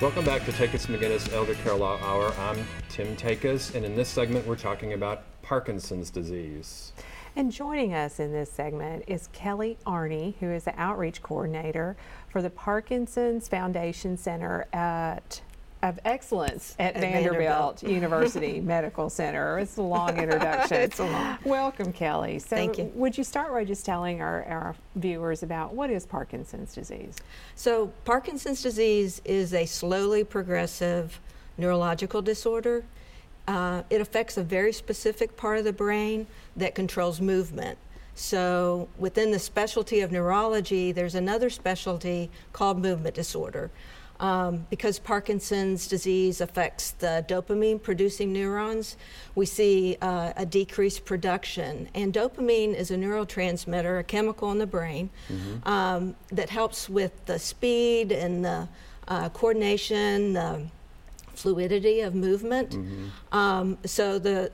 Welcome back to Takis McGinnis Elder Care Law Hour. I'm Tim Takis, and in this segment, we're talking about Parkinson's disease. And joining us in this segment is Kelly Arney, who is the outreach coordinator for the Parkinson's Foundation Center at of excellence at, at Vanderbilt, Vanderbilt, University Medical Center. It's a long introduction. it's a long. Welcome, Kelly. So Thank you. Would you start by just telling our, our viewers about what is Parkinson's disease? So, Parkinson's disease is a slowly progressive neurological disorder. Uh, it affects a very specific part of the brain that controls movement. So, within the specialty of neurology, there's another specialty called movement disorder. Um, because Parkinson's disease affects the dopamine producing neurons, we see uh, a decreased production. And dopamine is a neurotransmitter, a chemical in the brain, mm-hmm. um, that helps with the speed and the uh, coordination, the fluidity of movement. Mm-hmm. Um, so the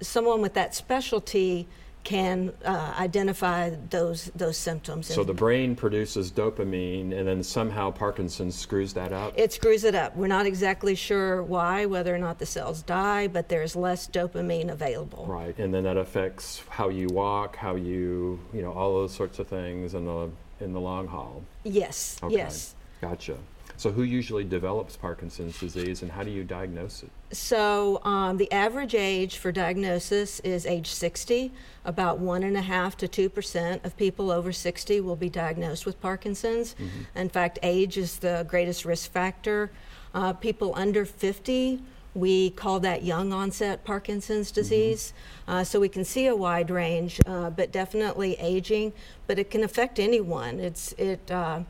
someone with that specialty can uh, identify those those symptoms. So the brain produces dopamine, and then somehow Parkinson's screws that up. It screws it up. We're not exactly sure why, whether or not the cells die, but there's less dopamine available. Right, and then that affects how you walk, how you, you know, all those sorts of things in the in the long haul. Yes. Okay. Yes. Gotcha. So, who usually develops Parkinson's disease and how do you diagnose it? So, um, the average age for diagnosis is age 60. About 1.5 to 2% of people over 60 will be diagnosed with Parkinson's. Mm-hmm. In fact, age is the greatest risk factor. Uh, people under 50 we call that young onset Parkinson's mm-hmm. disease. Mm-hmm. Uh, so we can see a wide range, uh, but definitely aging. But it can affect anyone. It's it uh,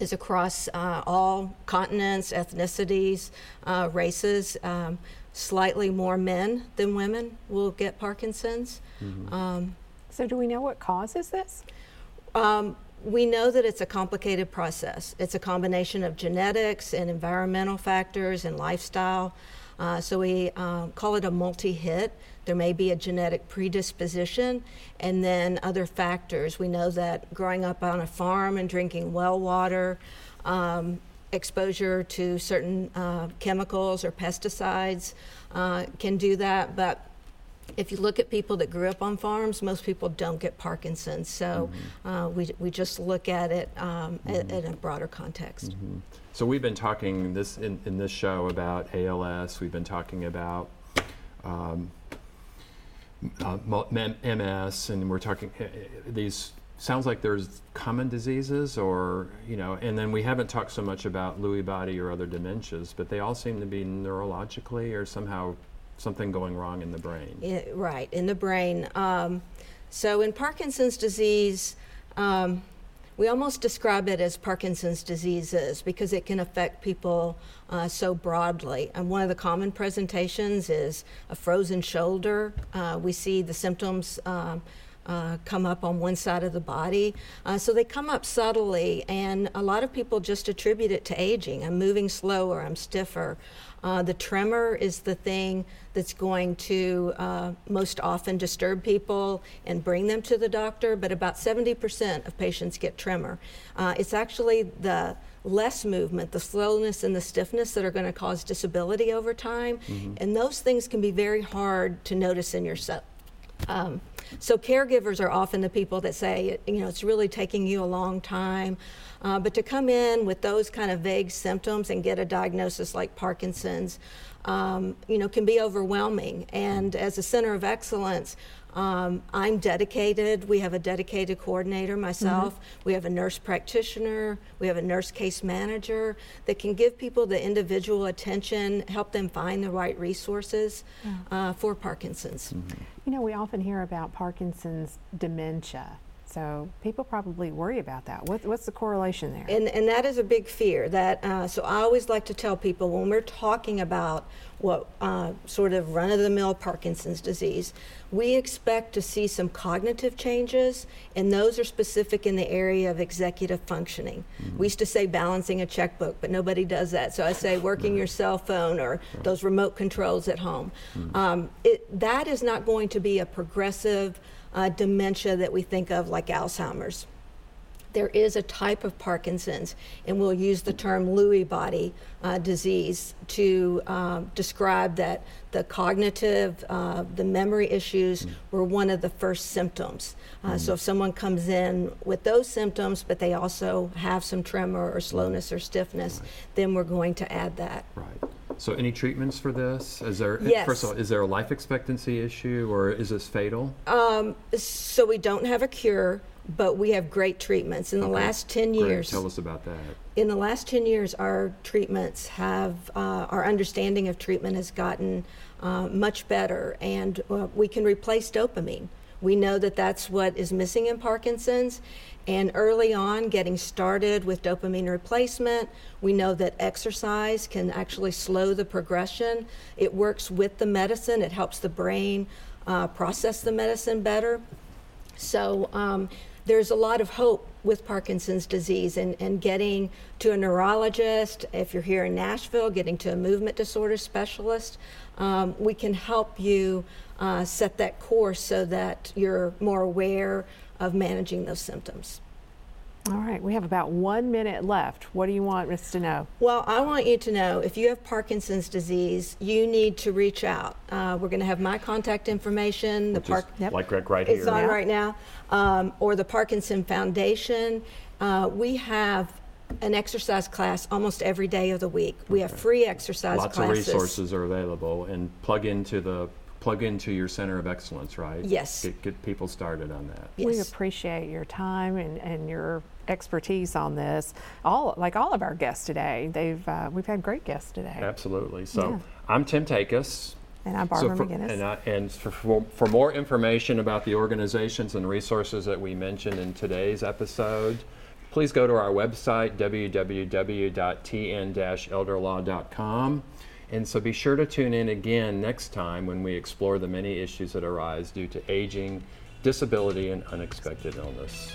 is across uh, all continents, ethnicities, uh, races. Um, slightly more men than women will get Parkinson's. Mm-hmm. Um, so, do we know what causes this? Um, we know that it's a complicated process. It's a combination of genetics and environmental factors and lifestyle. Uh, so we uh, call it a multi hit. There may be a genetic predisposition and then other factors. We know that growing up on a farm and drinking well water, um, exposure to certain uh, chemicals or pesticides uh, can do that. But if you look at people that grew up on farms, most people don't get Parkinson's. So mm-hmm. uh, we, we just look at it um, mm-hmm. in a broader context. Mm-hmm. So we've been talking this in, in this show about ALS. We've been talking about um, uh, MS, and we're talking uh, these. Sounds like there's common diseases, or you know, and then we haven't talked so much about Lewy body or other dementias, but they all seem to be neurologically or somehow something going wrong in the brain. It, right in the brain. Um, so in Parkinson's disease. Um, we almost describe it as Parkinson's diseases because it can affect people uh, so broadly. And one of the common presentations is a frozen shoulder. Uh, we see the symptoms. Um, uh, come up on one side of the body. Uh, so they come up subtly, and a lot of people just attribute it to aging. I'm moving slower, I'm stiffer. Uh, the tremor is the thing that's going to uh, most often disturb people and bring them to the doctor, but about 70% of patients get tremor. Uh, it's actually the less movement, the slowness and the stiffness that are going to cause disability over time, mm-hmm. and those things can be very hard to notice in yourself. Um, so caregivers are often the people that say, you know, it's really taking you a long time. Uh, but to come in with those kind of vague symptoms and get a diagnosis like Parkinson's, um, you know, can be overwhelming. And as a center of excellence, um, I'm dedicated. We have a dedicated coordinator, myself. Mm-hmm. We have a nurse practitioner. We have a nurse case manager that can give people the individual attention, help them find the right resources yeah. uh, for Parkinson's. Mm-hmm. You know, we often hear about Parkinson's dementia. So people probably worry about that. What, what's the correlation there? And, and that is a big fear. That uh, so I always like to tell people when we're talking about what uh, sort of run-of-the-mill Parkinson's disease, we expect to see some cognitive changes, and those are specific in the area of executive functioning. Mm-hmm. We used to say balancing a checkbook, but nobody does that. So I say working your cell phone or those remote controls at home. Mm-hmm. Um, it, that is not going to be a progressive uh, dementia that we think of like Alzheimer's. there is a type of Parkinson's, and we'll use the term Lewy body uh, disease to uh, describe that the cognitive, uh, the memory issues were one of the first symptoms. Uh, So if someone comes in with those symptoms, but they also have some tremor or slowness or stiffness, then we're going to add that. Right. So any treatments for this? Is there, Yes. first of all, is there a life expectancy issue or is this fatal? Um, so we don't have a cure, but we have great treatments. In the Okay. last 10 Great. years, Tell us about that. in the last 10 years, our treatments have, uh, our understanding of treatment has gotten uh, much better, and uh, we can replace dopamine. We know that that's what is missing in Parkinson's. And early on, getting started with dopamine replacement, we know that exercise can actually slow the progression. It works with the medicine, it helps the brain uh, process the medicine better. So um, there's a lot of hope with Parkinson's disease and, and getting to a neurologist, if you're here in Nashville, getting to a movement disorder specialist. Um, we can help you uh, set that course so that you're more aware of managing those symptoms. All right, we have about one minute left. What do you want us to know? Well, I want you to know if you have Parkinson's disease, you need to reach out. Uh, we're going to have my contact information, the Which is Park. Yep. Like Rick right It's here. on Yeah. right now, um, or the Parkinson Foundation. Uh, we have an exercise class almost every day of the week. We have free exercise Lots classes. of resources are available and plug into the, plug into your center of excellence, right? Yes. Get, get people started on that. Yes. We appreciate your time and, and your expertise on this. All like all of our guests today, they've uh, we've had great guests today. Absolutely. So Yeah. I'm Tim Takis. And I'm Barbara for, McGinnis. And, I, and for, for, for more information about the organizations and resources that we mentioned in today's episode, please go to our website, www.tn-elderlaw.com. And so be sure to tune in again next time when we explore the many issues that arise due to aging, disability, and unexpected illness.